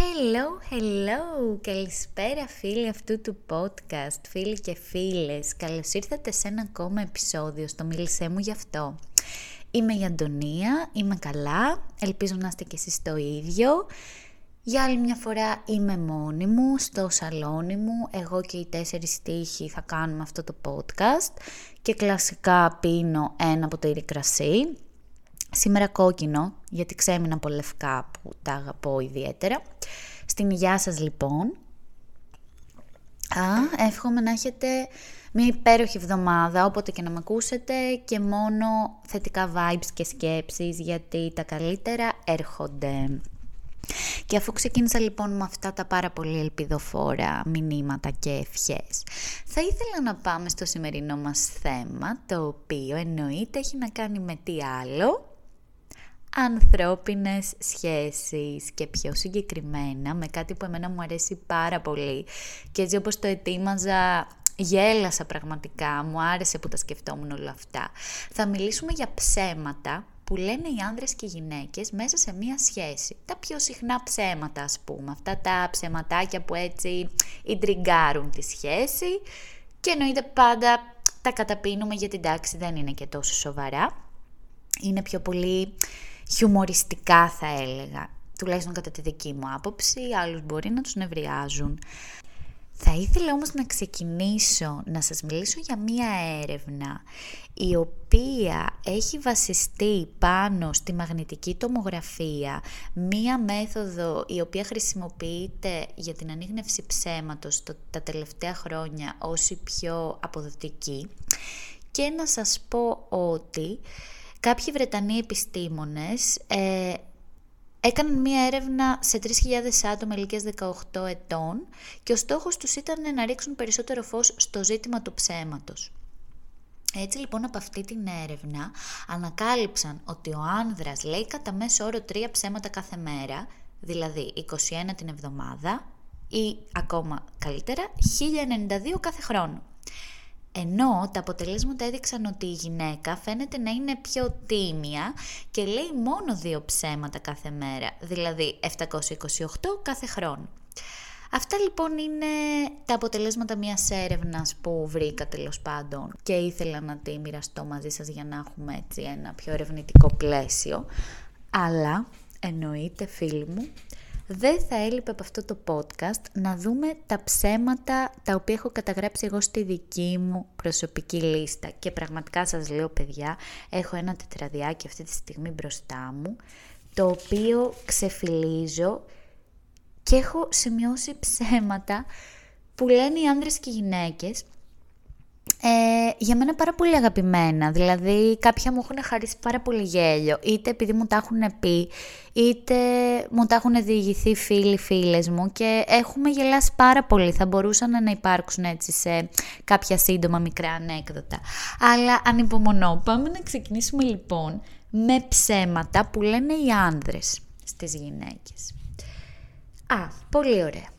Hello, hello! Καλησπέρα φίλοι αυτού του podcast, φίλοι και φίλες. Καλώς ήρθατε σε ένα ακόμα επεισόδιο στο Μίλησέ μου γι' αυτό. Είμαι η Αντωνία, είμαι καλά, ελπίζω να είστε κι εσείς το ίδιο. Για άλλη μια φορά είμαι μόνη μου, στο σαλόνι μου, εγώ και οι τέσσερις τύχοι θα κάνουμε αυτό το podcast και κλασικά πίνω ένα ποτήρι κρασί. Σήμερα κόκκινο, γιατί ξέμεινα από λευκά που τα αγαπώ ιδιαίτερα. Στην υγειά σας λοιπόν. Α, εύχομαι να έχετε μια υπέροχη εβδομάδα, όποτε και να με ακούσετε και μόνο θετικά vibes και σκέψεις, γιατί τα καλύτερα έρχονται. Και αφού ξεκίνησα λοιπόν με αυτά τα πάρα πολύ ελπιδοφόρα μηνύματα και ευχές, θα ήθελα να πάμε στο σημερινό μας θέμα, το οποίο εννοείται έχει να κάνει με τι άλλο, ανθρώπινες σχέσεις και πιο συγκεκριμένα με κάτι που εμένα μου αρέσει πάρα πολύ και έτσι όπως το ετοίμαζα γέλασα πραγματικά, μου άρεσε που τα σκεφτόμουν όλα αυτά. Θα μιλήσουμε για ψέματα που λένε οι άνδρες και οι γυναίκες μέσα σε μία σχέση. Τα πιο συχνά ψέματα ας πούμε, αυτά τα ψεματάκια που έτσι ιντριγκάρουν τη σχέση και εννοείται πάντα τα καταπίνουμε γιατί εντάξει δεν είναι και τόσο σοβαρά. Είναι πιο πολύ χιουμοριστικά θα έλεγα, τουλάχιστον κατά τη δική μου άποψη, άλλους μπορεί να τους νευριάζουν. Θα ήθελα όμως να ξεκινήσω να σας μιλήσω για μία έρευνα η οποία έχει βασιστεί πάνω στη μαγνητική τομογραφία, μία μέθοδο η οποία χρησιμοποιείται για την ανείχνευση ψέματος τα τελευταία χρόνια ως η πιο αποδοτική και να σας πω ότι Κάποιοι Βρετανοί επιστήμονες ε, έκαναν μία έρευνα σε 3.000 άτομα ηλικίας 18 ετών και ο στόχος τους ήταν να ρίξουν περισσότερο φως στο ζήτημα του ψέματος. Έτσι λοιπόν από αυτή την έρευνα ανακάλυψαν ότι ο άνδρας λέει κατά μέσο όρο τρία ψέματα κάθε μέρα, δηλαδή 21 την εβδομάδα ή ακόμα καλύτερα 1092 κάθε χρόνο. Ενώ τα αποτελέσματα έδειξαν ότι η γυναίκα φαίνεται να είναι πιο τίμια και λέει μόνο δύο ψέματα κάθε μέρα, δηλαδή 728 κάθε χρόνο. Αυτά λοιπόν είναι τα αποτελέσματα μιας έρευνας που βρήκα τέλος πάντων και ήθελα να τη μοιραστώ μαζί σας για να έχουμε έτσι ένα πιο ερευνητικό πλαίσιο. Αλλά εννοείται φίλοι μου δεν θα έλειπε από αυτό το podcast να δούμε τα ψέματα τα οποία έχω καταγράψει εγώ στη δική μου προσωπική λίστα. Και πραγματικά σας λέω παιδιά, έχω ένα τετραδιάκι αυτή τη στιγμή μπροστά μου, το οποίο ξεφυλίζω και έχω σημειώσει ψέματα που λένε οι άνδρες και οι γυναίκες ε, για μένα πάρα πολύ αγαπημένα. Δηλαδή, κάποια μου έχουν χαρίσει πάρα πολύ γέλιο. Είτε επειδή μου τα έχουν πει, είτε μου τα έχουν διηγηθεί φίλοι, φίλες μου και έχουμε γελάσει πάρα πολύ. Θα μπορούσαν να υπάρξουν έτσι σε κάποια σύντομα μικρά ανέκδοτα. Αλλά ανυπομονώ. Πάμε να ξεκινήσουμε λοιπόν με ψέματα που λένε οι άνδρες στις γυναίκες. Α, πολύ ωραία.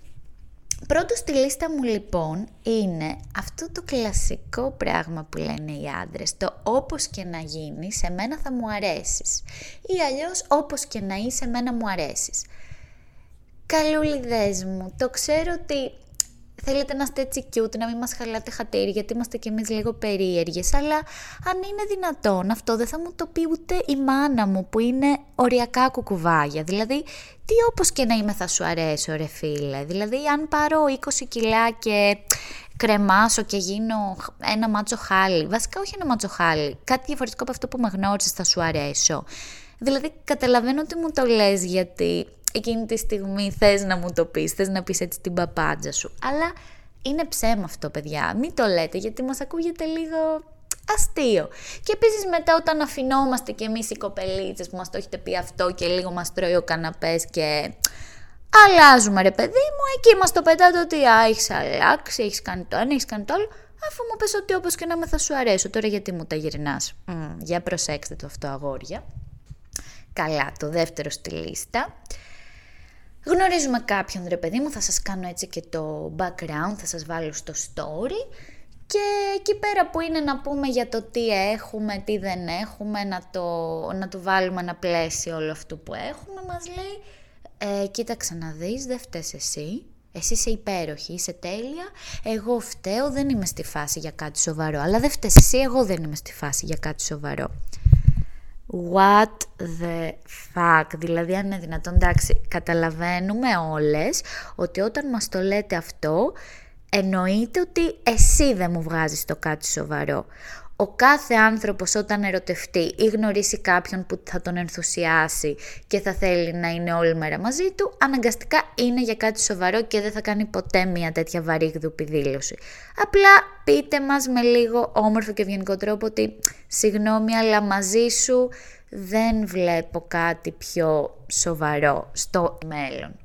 Πρώτος στη λίστα μου λοιπόν είναι αυτό το κλασικό πράγμα που λένε οι άντρες, το όπως και να γίνεις, σε μένα θα μου αρέσεις. Ή αλλιώς όπως και να είσαι, μένα μου αρέσεις. Καλούλιδες μου, το ξέρω ότι θέλετε να είστε έτσι cute, να μην μας χαλάτε χατήρι, γιατί είμαστε κι εμείς λίγο περίεργες, αλλά αν είναι δυνατόν αυτό δεν θα μου το πει ούτε η μάνα μου που είναι οριακά κουκουβάγια. Δηλαδή, τι όπως και να είμαι θα σου αρέσει ρε φίλε. Δηλαδή, αν πάρω 20 κιλά και κρεμάσω και γίνω ένα μάτσο χάλι, βασικά όχι ένα μάτσο χάλι, κάτι διαφορετικό από αυτό που με γνώρισες θα σου αρέσω. Δηλαδή, καταλαβαίνω ότι μου το λες γιατί εκείνη τη στιγμή θες να μου το πεις, θες να πεις έτσι την παπάντζα σου. Αλλά είναι ψέμα αυτό, παιδιά. Μην το λέτε, γιατί μας ακούγεται λίγο αστείο. Και επίσης μετά όταν αφινόμαστε κι εμείς οι κοπελίτσες που μας το έχετε πει αυτό και λίγο μας τρώει ο καναπές και αλλάζουμε ρε παιδί μου, εκεί μας το πετάτε ότι α, έχεις αλλάξει, έχεις κάνει το ένα, έχεις κάνει το άλλο, αφού μου πες ότι όπως και να με θα σου αρέσω, τώρα γιατί μου τα γυρνάς; για προσέξτε το αυτό αγόρια. Καλά, το δεύτερο στη λίστα. Γνωρίζουμε κάποιον ρε παιδί μου, θα σας κάνω έτσι και το background, θα σας βάλω στο story και εκεί πέρα που είναι να πούμε για το τι έχουμε, τι δεν έχουμε, να το, να το βάλουμε ένα πλαίσιο όλο αυτό που έχουμε, μας λέει ε, κοίταξε να δεις, δεν φταίς εσύ, εσύ είσαι υπέροχη, είσαι τέλεια, εγώ φταίω, δεν είμαι στη φάση για κάτι σοβαρό, αλλά δεν φταίς εσύ, εγώ δεν είμαι στη φάση για κάτι σοβαρό. What the fuck, δηλαδή αν είναι δυνατόν, εντάξει, καταλαβαίνουμε όλες ότι όταν μας το λέτε αυτό, εννοείται ότι εσύ δεν μου βγάζεις το κάτι σοβαρό ο κάθε άνθρωπος όταν ερωτευτεί ή γνωρίσει κάποιον που θα τον ενθουσιάσει και θα θέλει να είναι όλη μέρα μαζί του, αναγκαστικά είναι για κάτι σοβαρό και δεν θα κάνει ποτέ μια τέτοια βαρύγδουπη δήλωση. Απλά πείτε μας με λίγο όμορφο και ευγενικό τρόπο ότι συγγνώμη αλλά μαζί σου δεν βλέπω κάτι πιο σοβαρό στο μέλλον.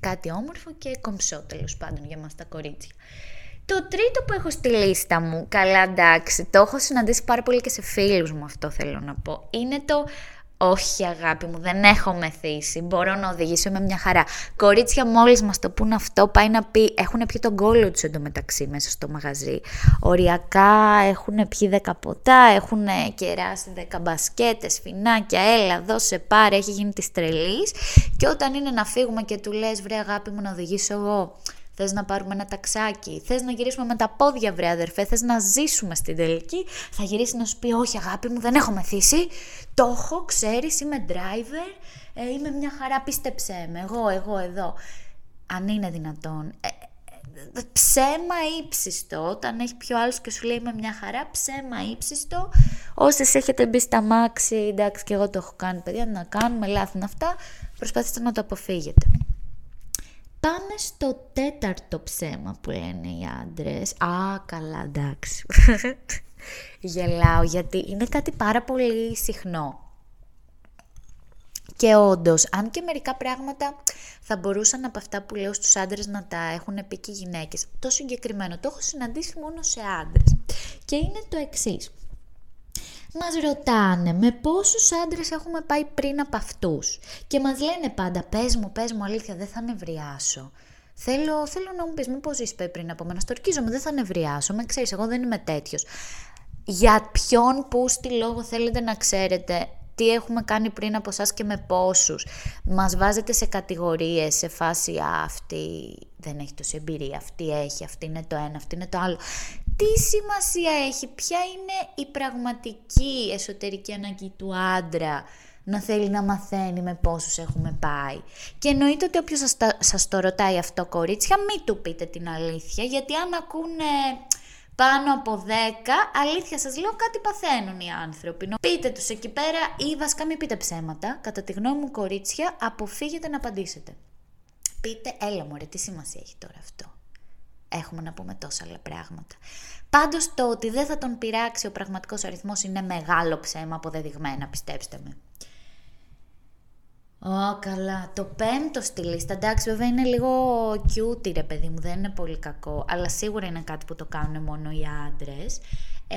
Κάτι όμορφο και κομψό τέλος πάντων για μας τα κορίτσια. Το τρίτο που έχω στη λίστα μου, καλά εντάξει, το έχω συναντήσει πάρα πολύ και σε φίλους μου αυτό θέλω να πω, είναι το όχι αγάπη μου, δεν έχω μεθύσει, μπορώ να οδηγήσω με μια χαρά. Κορίτσια μόλις μας το πούν αυτό πάει να πει, έχουν πιει τον κόλλο τους εντωμεταξύ μέσα στο μαγαζί. Οριακά έχουν πιει δέκα ποτά, έχουν κεράσει δέκα μπασκέτες, φινάκια, έλα δώσε πάρε, έχει γίνει της τρελής. Και όταν είναι να φύγουμε και του λες βρε αγάπη μου να οδηγήσω εγώ, Θες να πάρουμε ένα ταξάκι, θες να γυρίσουμε με τα πόδια βρε αδερφέ, θες να ζήσουμε στην τελική, θα γυρίσει να σου πει όχι αγάπη μου δεν έχω μεθύσει, το έχω, ξέρεις, είμαι driver, ε, είμαι μια χαρά, πίστεψέ με, εγώ, εγώ εδώ. Αν είναι δυνατόν, ε, ε, ψέμα ύψιστο, όταν έχει πιο άλλος και σου λέει με μια χαρά, ψέμα ύψιστο, όσες έχετε μπει στα μάξι, εντάξει και εγώ το έχω κάνει παιδιά, να κάνουμε λάθη αυτά, προσπαθήστε να το αποφύγετε. Πάμε στο τέταρτο ψέμα που λένε οι άντρες. Α, καλά, εντάξει. Γελάω γιατί είναι κάτι πάρα πολύ συχνό. Και όντως, αν και μερικά πράγματα θα μπορούσαν από αυτά που λέω στους άντρες να τα έχουν πει και οι γυναίκες, το συγκεκριμένο το έχω συναντήσει μόνο σε άντρες. Και είναι το εξής. Μας ρωτάνε με πόσους άντρες έχουμε πάει πριν από αυτούς; Και μας λένε πάντα πες μου, πες μου αλήθεια δεν θα νευριάσω. Θέλω, θέλω να μου πεις μήπως ζεις πριν από μένα, στορκίζομαι δεν θα νευριάσω, με ξέρεις εγώ δεν είμαι τέτοιος. Για ποιον που στη λόγο θέλετε να ξέρετε τι έχουμε κάνει πριν από εσά και με πόσους; Μας βάζετε σε κατηγορίες, σε φάση αυτή δεν έχει τόση εμπειρία, αυτή έχει, αυτή είναι το ένα, αυτή είναι το άλλο τι σημασία έχει, ποια είναι η πραγματική εσωτερική ανάγκη του άντρα να θέλει να μαθαίνει με πόσους έχουμε πάει. Και εννοείται ότι όποιος σας, σας το ρωτάει αυτό κορίτσια, μην του πείτε την αλήθεια, γιατί αν ακούνε πάνω από 10, αλήθεια σας λέω κάτι παθαίνουν οι άνθρωποι. Πείτε τους εκεί πέρα ή βασικά μην πείτε ψέματα, κατά τη γνώμη μου κορίτσια, αποφύγετε να απαντήσετε. Πείτε, έλα μωρέ, τι σημασία έχει τώρα αυτό έχουμε να πούμε τόσα άλλα πράγματα. Πάντως το ότι δεν θα τον πειράξει ο πραγματικός αριθμός είναι μεγάλο ψέμα αποδεδειγμένα, πιστέψτε με. Ω, καλά. Το πέμπτο στη λίστα, εντάξει, βέβαια είναι λίγο cute, ρε παιδί μου, δεν είναι πολύ κακό, αλλά σίγουρα είναι κάτι που το κάνουν μόνο οι άντρες. Ε,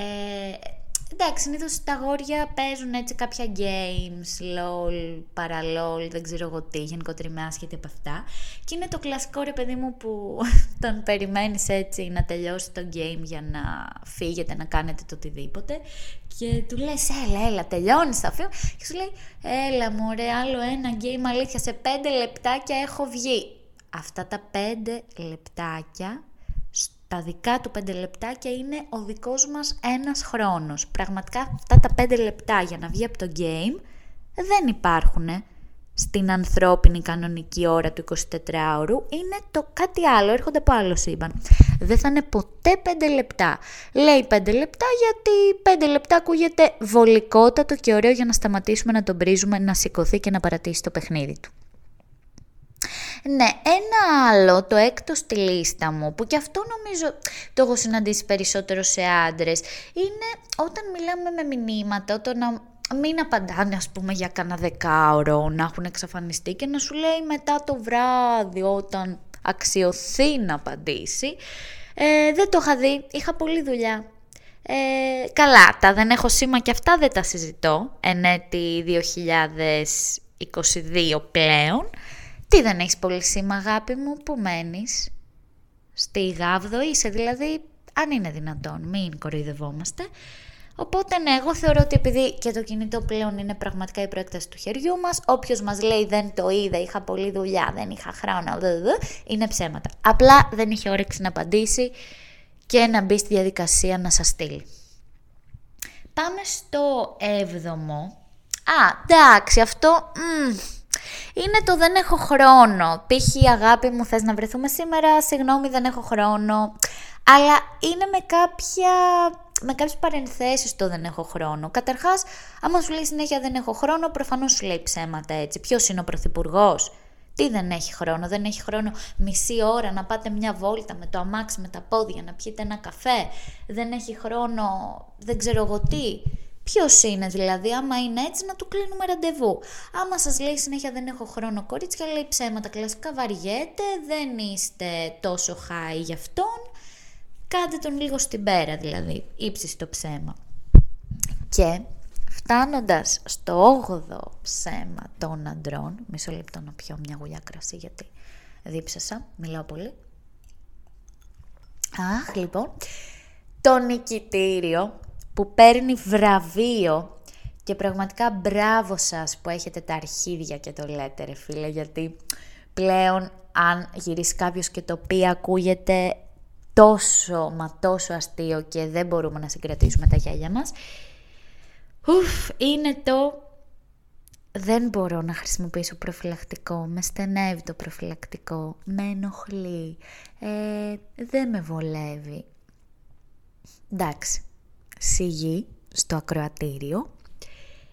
Εντάξει, συνήθως τα αγόρια παίζουν έτσι κάποια games, lol, παραλόλ, δεν ξέρω εγώ τι, γενικότερα είμαι άσχετη από αυτά. Και είναι το κλασικό ρε παιδί μου που τον περιμένεις έτσι να τελειώσει το game για να φύγετε, να κάνετε το οτιδήποτε. Και του λες, έλα, έλα, τελειώνεις θα φύγω. Και σου λέει, έλα μωρέ, άλλο ένα game αλήθεια, σε πέντε λεπτάκια έχω βγει. Αυτά τα πέντε λεπτάκια τα δικά του πέντε λεπτάκια είναι ο δικός μας ένας χρόνος. Πραγματικά αυτά τα πέντε λεπτά για να βγει από το game δεν υπάρχουν στην ανθρώπινη κανονική ώρα του 24ωρου. Είναι το κάτι άλλο, έρχονται από άλλο σύμπαν. Δεν θα είναι ποτέ πέντε λεπτά. Λέει πέντε λεπτά γιατί πέντε λεπτά ακούγεται βολικότατο και ωραίο για να σταματήσουμε να τον πρίζουμε να σηκωθεί και να παρατήσει το παιχνίδι του. Ναι, ένα άλλο, το έκτος στη λίστα μου, που και αυτό νομίζω το έχω συναντήσει περισσότερο σε άντρες, είναι όταν μιλάμε με μηνύματα, όταν να μην απαντάνε ας πούμε για κανένα δεκάωρο, να έχουν εξαφανιστεί και να σου λέει μετά το βράδυ όταν αξιωθεί να απαντήσει. Ε, δεν το είχα δει, είχα πολλή δουλειά. Ε, καλά, τα δεν έχω σήμα και αυτά δεν τα συζητώ, εν έτη 2022 πλέον. Τι δεν έχεις πολύ σήμα αγάπη μου, που μένεις; Στη Γάβδο είσαι δηλαδή, αν είναι δυνατόν, μην κοροϊδευόμαστε. Οπότε ναι, εγώ θεωρώ ότι επειδή και το κινητό πλέον είναι πραγματικά η προέκταση του χεριού μας, όποιος μας λέει δεν το είδα, είχα πολλή δουλειά, δεν είχα χρόνο, είναι ψέματα. Απλά δεν είχε όρεξη να απαντήσει και να μπει στη διαδικασία να σας στείλει. Πάμε στο έβδομο. Α, εντάξει, αυτό... είναι το δεν έχω χρόνο. Π.χ. αγάπη μου θες να βρεθούμε σήμερα, συγγνώμη δεν έχω χρόνο. Αλλά είναι με κάποια με κάποιες παρενθέσεις το δεν έχω χρόνο. Καταρχάς, άμα σου λέει συνέχεια δεν έχω χρόνο, προφανώς σου λέει ψέματα έτσι. Ποιος είναι ο πρωθυπουργός, τι δεν έχει χρόνο, δεν έχει χρόνο μισή ώρα να πάτε μια βόλτα με το αμάξι, με τα πόδια, να πιείτε ένα καφέ. Δεν έχει χρόνο, δεν ξέρω εγώ τι. Ποιος είναι δηλαδή, άμα είναι έτσι, να του κλείνουμε ραντεβού. Άμα σας λέει συνέχεια δεν έχω χρόνο, κορίτσια, λέει ψέματα. Κλασικά βαριέται, δεν είστε τόσο high γι' αυτόν. Κάντε τον λίγο στην πέρα δηλαδή, ύψιστο ψέμα. Και φτάνοντας στο 8ο ψέμα των αντρών, μισό λεπτό να πιω μια γουλιά κρασί γιατί δίψασα, μιλάω πολύ. Αχ, λοιπόν, το νικητήριο που παίρνει βραβείο. Και πραγματικά μπράβο σας που έχετε τα αρχίδια και το λέτε ρε φίλε, γιατί πλέον αν γυρίσει κάποιος και το πει ακούγεται τόσο μα τόσο αστείο και δεν μπορούμε να συγκρατήσουμε τα γέλια μας. Ουφ, είναι το... Δεν μπορώ να χρησιμοποιήσω προφυλακτικό, με στενεύει το προφυλακτικό, με ενοχλεί, ε, δεν με βολεύει. Εντάξει, σιγή στο ακροατήριο,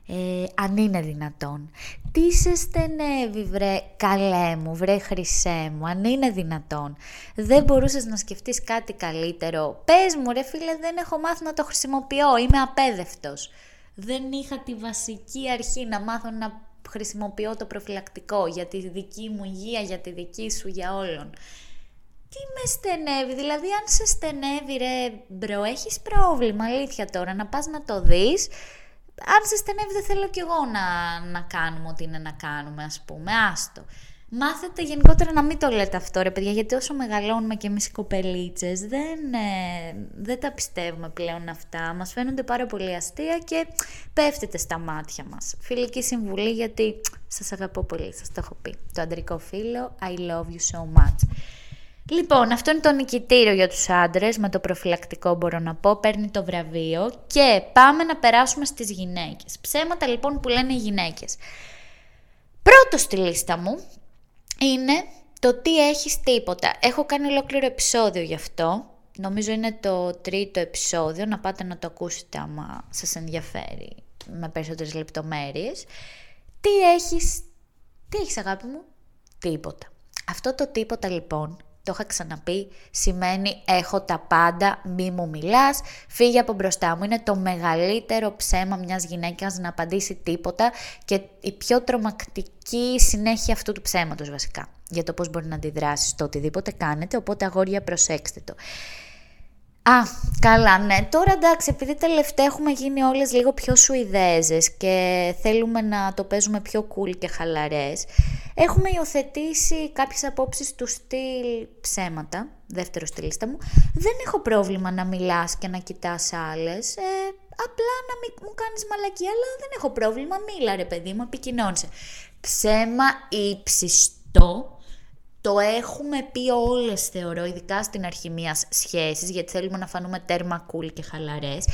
ε, αν είναι δυνατόν. Τι σε στενεύει βρε καλέ μου, βρε χρυσέ μου, αν είναι δυνατόν. Δεν μπορούσες να σκεφτείς κάτι καλύτερο. Πες μου ρε φίλε δεν έχω μάθει να το χρησιμοποιώ, είμαι απέδευτος. Δεν είχα τη βασική αρχή να μάθω να χρησιμοποιώ το προφυλακτικό για τη δική μου υγεία, για τη δική σου, για όλων. Τι με στενεύει, δηλαδή αν σε στενεύει ρε bro, έχεις πρόβλημα, αλήθεια τώρα, να πας να το δεις, αν σε στενεύει δεν θέλω κι εγώ να, να κάνουμε ό,τι είναι να κάνουμε, ας πούμε, άστο. Μάθετε γενικότερα να μην το λέτε αυτό ρε παιδιά, γιατί όσο μεγαλώνουμε και εμείς οι κοπελίτσες δεν, ε, δεν τα πιστεύουμε πλέον αυτά. Μας φαίνονται πάρα πολύ αστεία και πέφτετε στα μάτια μας. Φιλική συμβουλή γιατί σας αγαπώ πολύ, σας το έχω πει. Το αντρικό φύλο, I love you so much. Λοιπόν, αυτό είναι το νικητήριο για τους άντρες, με το προφυλακτικό μπορώ να πω, παίρνει το βραβείο και πάμε να περάσουμε στις γυναίκες. Ψέματα λοιπόν που λένε οι γυναίκες. Πρώτο στη λίστα μου είναι το τι έχεις τίποτα. Έχω κάνει ολόκληρο επεισόδιο γι' αυτό. Νομίζω είναι το τρίτο επεισόδιο, να πάτε να το ακούσετε άμα σας ενδιαφέρει με περισσότερες λεπτομέρειες. Τι έχεις, τι έχεις αγάπη μου, τίποτα. Αυτό το τίποτα λοιπόν το είχα ξαναπεί, σημαίνει έχω τα πάντα, μη μου μιλάς, φύγε από μπροστά μου. Είναι το μεγαλύτερο ψέμα μιας γυναίκας να απαντήσει τίποτα και η πιο τρομακτική συνέχεια αυτού του ψέματος βασικά. Για το πώς μπορεί να αντιδράσει στο οτιδήποτε κάνετε, οπότε αγόρια προσέξτε το. Α, καλά, ναι. Τώρα εντάξει, επειδή τελευταία έχουμε γίνει όλες λίγο πιο σουηδέζες και θέλουμε να το παίζουμε πιο cool και χαλαρές, έχουμε υιοθετήσει κάποιες απόψεις του στυλ ψέματα, δεύτερο στη λίστα μου. Δεν έχω πρόβλημα να μιλάς και να κοιτάς άλλες, ε, απλά να μην μου κάνεις μαλακή, αλλά δεν έχω πρόβλημα, μίλα ρε παιδί μου, επικοινώνησε. Ψέμα ύψιστο, το έχουμε πει όλες θεωρώ, ειδικά στην αρχή μιας σχέσης, γιατί θέλουμε να φανούμε τέρμα cool και χαλαρές.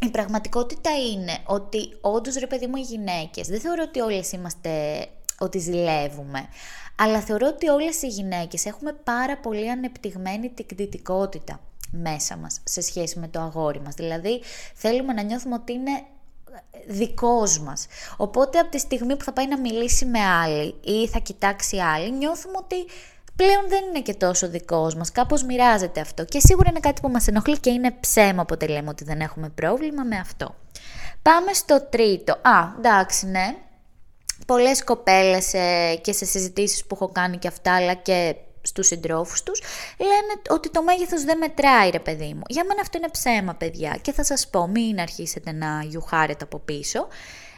Η πραγματικότητα είναι ότι όντως ρε παιδί μου οι γυναίκες, δεν θεωρώ ότι όλες είμαστε ότι ζηλεύουμε, αλλά θεωρώ ότι όλες οι γυναίκες έχουμε πάρα πολύ ανεπτυγμένη την κτητικότητα μέσα μας σε σχέση με το αγόρι μας. Δηλαδή θέλουμε να νιώθουμε ότι είναι δικός μας. Οπότε από τη στιγμή που θα πάει να μιλήσει με άλλη ή θα κοιτάξει άλλη, νιώθουμε ότι πλέον δεν είναι και τόσο δικός μας. Κάπως μοιράζεται αυτό. Και σίγουρα είναι κάτι που μας ενοχλεί και είναι ψέμα όποτε λέμε ότι δεν έχουμε πρόβλημα με αυτό. Πάμε στο τρίτο. Α, εντάξει, ναι. Πολλές κοπέλες ε, και σε συζητήσεις που έχω κάνει και αυτά, αλλά και στους συντρόφους τους, λένε ότι το μέγεθος δεν μετράει ρε παιδί μου. Για μένα αυτό είναι ψέμα παιδιά και θα σας πω μην αρχίσετε να γιουχάρετε από πίσω.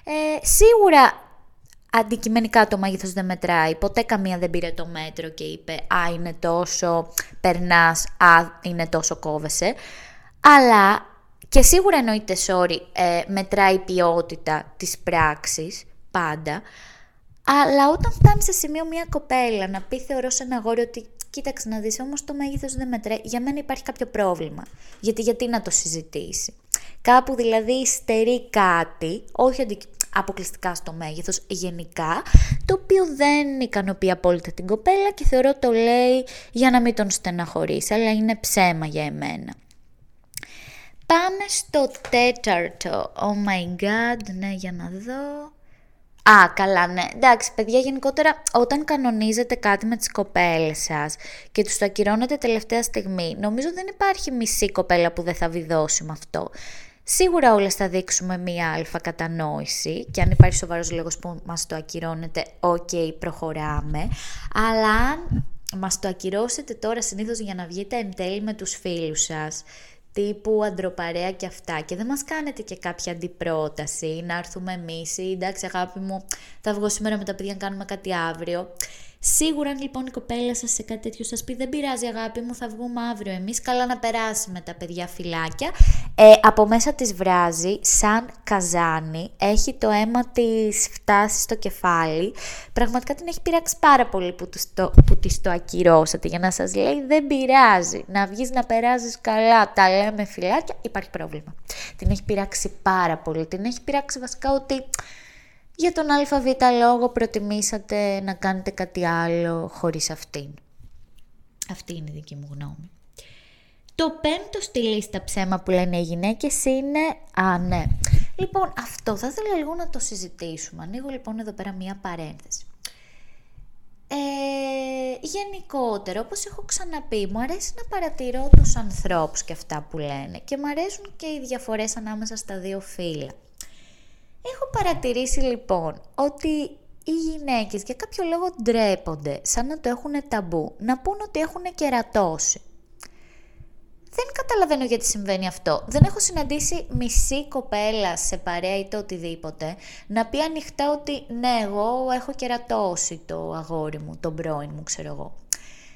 Ε, σίγουρα αντικειμενικά το μέγεθος δεν μετράει, ποτέ καμία δεν πήρε το μέτρο και είπε «Α, είναι τόσο, περνάς, α, είναι τόσο κόβεσαι». Αλλά Και σίγουρα εννοείται, sorry, ε, μετράει η ποιότητα της πράξης, πάντα. Αλλά όταν φτάνει σε σημείο μια κοπέλα να πει θεωρώ σε ένα αγόρι ότι κοίταξε να δεις όμως το μέγεθος δεν μετράει, για μένα υπάρχει κάποιο πρόβλημα. Γιατί γιατί να το συζητήσει. Κάπου δηλαδή στερεί κάτι, όχι αποκλειστικά στο μέγεθος, γενικά, το οποίο δεν ικανοποιεί απόλυτα την κοπέλα και θεωρώ το λέει για να μην τον στεναχωρήσει, αλλά είναι ψέμα για εμένα. Πάμε στο τέταρτο. Oh my god, ναι, για να δω. Α, καλά, ναι. Εντάξει, παιδιά, γενικότερα όταν κανονίζετε κάτι με τις κοπέλες σας και τους το ακυρώνετε τελευταία στιγμή, νομίζω δεν υπάρχει μισή κοπέλα που δεν θα βιδώσει με αυτό. Σίγουρα όλες θα δείξουμε μία άλφα κατανόηση και αν υπάρχει σοβαρός λόγος που μας το ακυρώνετε, οκ, προχωράμε. Αλλά αν μας το ακυρώσετε τώρα συνήθως για να βγείτε εν τέλει με τους φίλους σας, τύπου αντροπαρέα και αυτά και δεν μας κάνετε και κάποια αντιπρόταση να έρθουμε εμείς ή εντάξει αγάπη μου θα βγω σήμερα με τα παιδιά να κάνουμε κάτι αύριο Σίγουρα, αν λοιπόν η κοπέλα σας σε κάτι τέτοιο σας πει: Δεν πειράζει, αγάπη μου, θα βγούμε αύριο εμείς. Καλά να περάσει με τα παιδιά φυλάκια. Ε, από μέσα της βράζει, σαν καζάνι. Έχει το αίμα της φτάσει στο κεφάλι. Πραγματικά την έχει πειράξει πάρα πολύ που, το, που της το ακυρώσατε. Για να σας λέει: Δεν πειράζει. Να βγεις να περάσεις καλά. Τα λέμε φυλάκια. Υπάρχει πρόβλημα. Την έχει πειράξει πάρα πολύ. Την έχει πειράξει βασικά ότι για τον ΑΒ λόγο προτιμήσατε να κάνετε κάτι άλλο χωρίς αυτήν; Αυτή είναι η δική μου γνώμη. Το πέμπτο στη λίστα ψέμα που λένε οι γυναίκες είναι... Α, ναι. Λοιπόν, αυτό θα ήθελα λίγο να το συζητήσουμε. Ανοίγω λοιπόν εδώ πέρα μία παρένθεση. Ε, γενικότερα, όπως έχω ξαναπεί, μου αρέσει να παρατηρώ τους ανθρώπους και αυτά που λένε και μου αρέσουν και οι διαφορές ανάμεσα στα δύο φύλλα. Έχω παρατηρήσει λοιπόν ότι οι γυναίκες για κάποιο λόγο ντρέπονται, σαν να το έχουν ταμπού, να πούν ότι έχουν κερατώσει. Δεν καταλαβαίνω γιατί συμβαίνει αυτό. Δεν έχω συναντήσει μισή κοπέλα σε παρέα ή το οτιδήποτε να πει ανοιχτά ότι ναι, εγώ έχω κερατώσει το αγόρι μου, τον πρώην μου, ξέρω εγώ.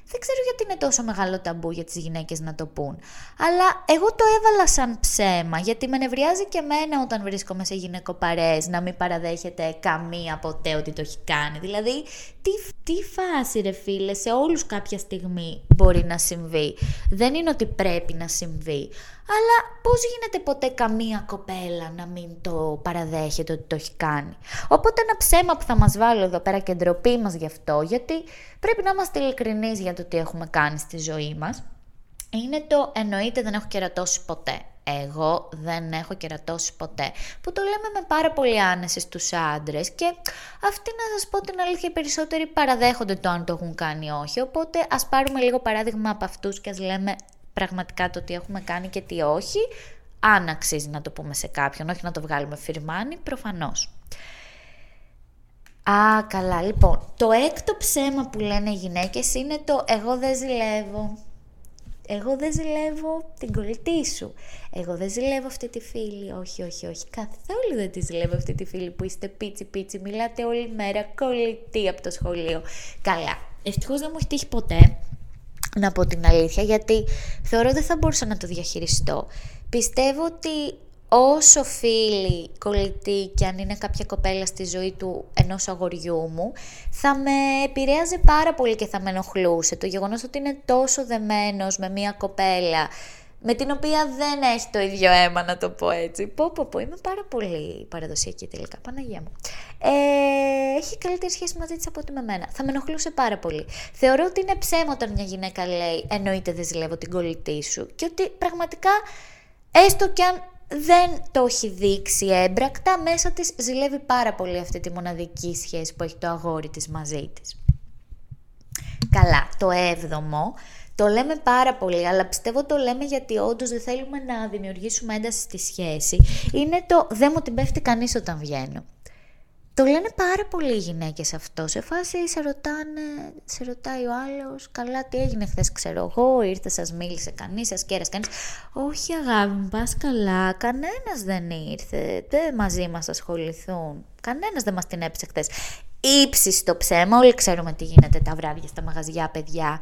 Δεν ξέρω γιατί είναι τόσο μεγάλο ταμπού για τις γυναίκες να το πούν. Αλλά εγώ το έβαλα σαν ψέμα, γιατί με νευριάζει και εμένα όταν βρίσκομαι σε γυναικοπαρές να μην παραδέχεται καμία ποτέ ότι το έχει κάνει. Δηλαδή, τι, τι φάση ρε φίλε, σε όλους κάποια στιγμή μπορεί να συμβεί. Δεν είναι ότι πρέπει να συμβεί. Αλλά πώς γίνεται ποτέ καμία κοπέλα να μην το παραδέχεται ότι το έχει κάνει; Οπότε ένα ψέμα που θα μας βάλω εδώ πέρα και ντροπή μας γι' αυτό, γιατί πρέπει να είμαστε ειλικρινείς για το τι έχουμε κάνει στη ζωή μας, είναι το εννοείται δεν έχω κερατώσει ποτέ. Εγώ δεν έχω κερατώσει ποτέ. Που το λέμε με πάρα πολύ άνεση στους άντρες και αυτοί να σας πω την αλήθεια οι περισσότεροι παραδέχονται το αν το έχουν κάνει ή όχι. Οπότε ας πάρουμε λίγο παράδειγμα από αυτούς και ας λέμε πραγματικά το τι έχουμε κάνει και τι όχι, αν αξίζει να το πούμε σε κάποιον, όχι να το βγάλουμε φυρμάνι, προφανώς. Α, καλά, λοιπόν, το έκτο ψέμα που λένε οι γυναίκες είναι το «εγώ δεν ζηλεύω». Εγώ δεν ζηλεύω την κολλητή σου. Εγώ δεν ζηλεύω αυτή τη φίλη. Όχι, όχι, όχι. Καθόλου δεν τη ζηλεύω αυτή τη φίλη που είστε πίτσι πίτσι. Μιλάτε όλη μέρα κολλητή από το σχολείο. Καλά. Ευτυχώς δεν μου έχει τύχει ποτέ να πω την αλήθεια, γιατί θεωρώ δεν θα μπορούσα να το διαχειριστώ. Πιστεύω ότι όσο φίλη, κολλητή και αν είναι κάποια κοπέλα στη ζωή του ενός αγοριού μου, θα με επηρέαζε πάρα πολύ και θα με ενοχλούσε. Το γεγονός ότι είναι τόσο δεμένος με μια κοπέλα με την οποία δεν έχει το ίδιο αίμα, να το πω έτσι. Πω, πω, πω, είμαι πάρα πολύ παραδοσιακή τελικά, Παναγία μου. Ε, έχει καλύτερη σχέση μαζί της από ότι με μένα. Θα με ενοχλούσε πάρα πολύ. Θεωρώ ότι είναι ψέμα όταν μια γυναίκα λέει εννοείται δεν ζηλεύω την κολλητή σου και ότι πραγματικά έστω κι αν δεν το έχει δείξει έμπρακτα, μέσα της ζηλεύει πάρα πολύ αυτή τη μοναδική σχέση που έχει το αγόρι της μαζί της. Καλά, το έβδομο το λέμε πάρα πολύ, αλλά πιστεύω το λέμε γιατί όντως δεν θέλουμε να δημιουργήσουμε ένταση στη σχέση. Είναι το δεν μου την πέφτει κανείς όταν βγαίνω. Το λένε πάρα πολλοί οι γυναίκες αυτό. Σε φάση σε ρωτάνε, σε ρωτάει ο άλλος, καλά τι έγινε χθες ξέρω εγώ, ήρθες σας μίλησε κανείς, σας κέρασε κανείς. Όχι αγάπη μου, πας καλά, κανένας δεν ήρθε, δεν μαζί μας ασχοληθούν. Κανένας δεν μας την έπεισε χθες. Ήψη στο ψέμα, όλοι ξέρουμε τι γίνεται τα βράδια στα μαγαζιά, παιδιά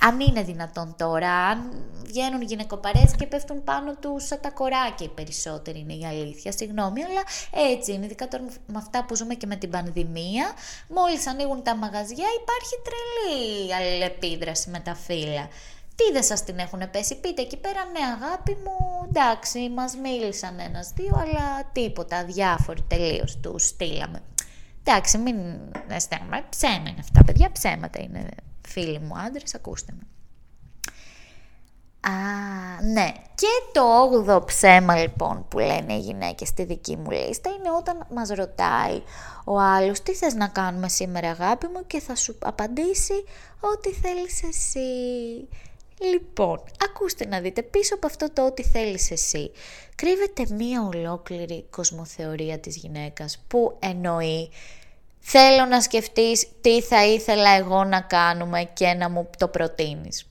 αν είναι δυνατόν τώρα, αν βγαίνουν γυναικοπαρές και πέφτουν πάνω τους σαν τα κοράκια οι περισσότεροι είναι η αλήθεια, συγγνώμη, αλλά έτσι είναι, ειδικά τώρα με αυτά που ζούμε και με την πανδημία, μόλις ανοίγουν τα μαγαζιά υπάρχει τρελή αλληλεπίδραση με τα φύλλα. Τι δεν σας την έχουν πέσει, πείτε εκεί πέρα, ναι αγάπη μου, εντάξει, μας μίλησαν ένας-δύο, αλλά τίποτα, διάφοροι τελείως τους στείλαμε. Εντάξει, μην αισθάνομαι, ψέμα είναι αυτά, παιδιά, ψέματα είναι φίλοι μου άντρες, ακούστε με. Α, ναι. Και το 8ο ψέμα λοιπόν που λένε οι γυναίκες στη δική μου λίστα είναι όταν μας ρωτάει ο άλλος τι θες να κάνουμε σήμερα αγάπη μου; και θα σου απαντήσει ό,τι θέλεις εσύ. Λοιπόν, ακούστε να δείτε, πίσω από αυτό το ό,τι θέλεις εσύ, κρύβεται μία ολόκληρη κοσμοθεωρία της γυναίκας που εννοεί θέλω να σκεφτείς τι θα ήθελα εγώ να κάνουμε και να μου το προτείνεις.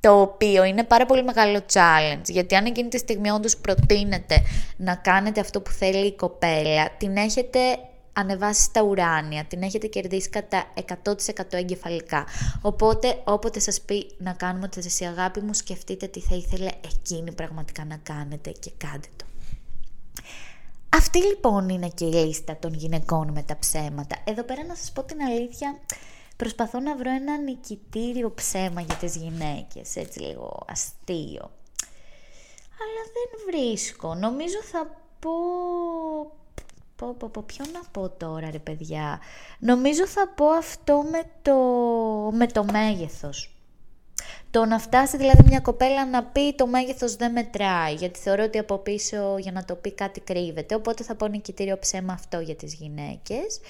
Το οποίο είναι πάρα πολύ μεγάλο challenge, γιατί αν εκείνη τη στιγμή όντως προτείνετε να κάνετε αυτό που θέλει η κοπέλα, την έχετε ανεβάσει στα ουράνια, την έχετε κερδίσει κατά 100% εγκεφαλικά. Οπότε όποτε σας πει να κάνουμε τη εσύ αγάπη μου, σκεφτείτε τι θα ήθελε εκείνη πραγματικά να κάνετε και κάντε το. Αυτή λοιπόν είναι και η λίστα των γυναικών με τα ψέματα. Εδώ πέρα να σας πω την αλήθεια, προσπαθώ να βρω ένα νικητήριο ψέμα για τις γυναίκες, έτσι λίγο αστείο. Αλλά δεν βρίσκω. Νομίζω θα πω πω, πω, πω, ποιο να πω τώρα ρε παιδιά. Νομίζω θα πω αυτό με το, με το μέγεθος. Το να φτάσει δηλαδή μια κοπέλα να πει το μέγεθος δεν μετράει, γιατί θεωρώ ότι από πίσω για να το πει κάτι κρύβεται, οπότε θα πω νικητήριο ψέμα αυτό για τις γυναίκες.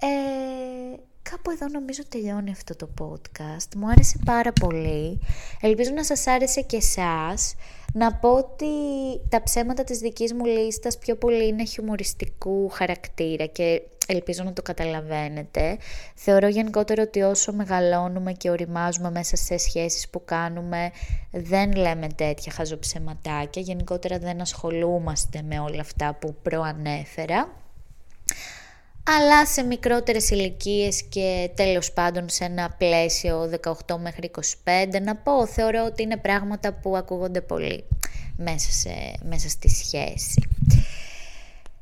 Ε, κάπου εδώ νομίζω τελειώνει αυτό το podcast. Μου άρεσε πάρα πολύ. Ελπίζω να σας άρεσε και εσάς. Να πω ότι τα ψέματα της δικής μου λίστας πιο πολύ είναι χιουμοριστικού χαρακτήρα και ελπίζω να το καταλαβαίνετε. Θεωρώ γενικότερα ότι όσο μεγαλώνουμε και οριμάζουμε μέσα σε σχέσεις που κάνουμε δεν λέμε τέτοια χαζοψεματάκια, γενικότερα δεν ασχολούμαστε με όλα αυτά που προανέφερα αλλά σε μικρότερες ηλικίες και τέλος πάντων σε ένα πλαίσιο 18 μέχρι 25 να πω, θεωρώ ότι είναι πράγματα που ακούγονται πολύ μέσα, σε, μέσα στη σχέση.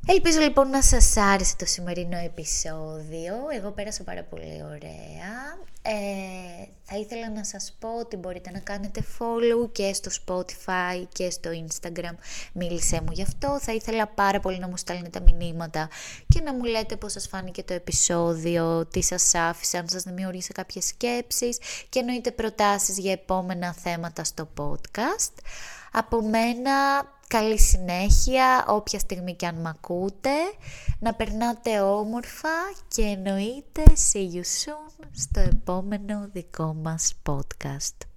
Ελπίζω λοιπόν να σας άρεσε το σημερινό επεισόδιο. Εγώ πέρασα πάρα πολύ ωραία. Ε, θα ήθελα να σας πω ότι μπορείτε να κάνετε follow και στο Spotify και στο Instagram. Μίλησέ μου γι' αυτό. Θα ήθελα πάρα πολύ να μου στέλνετε τα μηνύματα και να μου λέτε πώς σας φάνηκε το επεισόδιο, τι σας άφησε, αν σας δημιούργησε κάποιες σκέψεις και εννοείται προτάσεις για επόμενα θέματα στο podcast. Από μένα καλή συνέχεια, όποια στιγμή και αν μ' ακούτε, να περνάτε όμορφα και εννοείται see you soon στο επόμενο δικό μας podcast.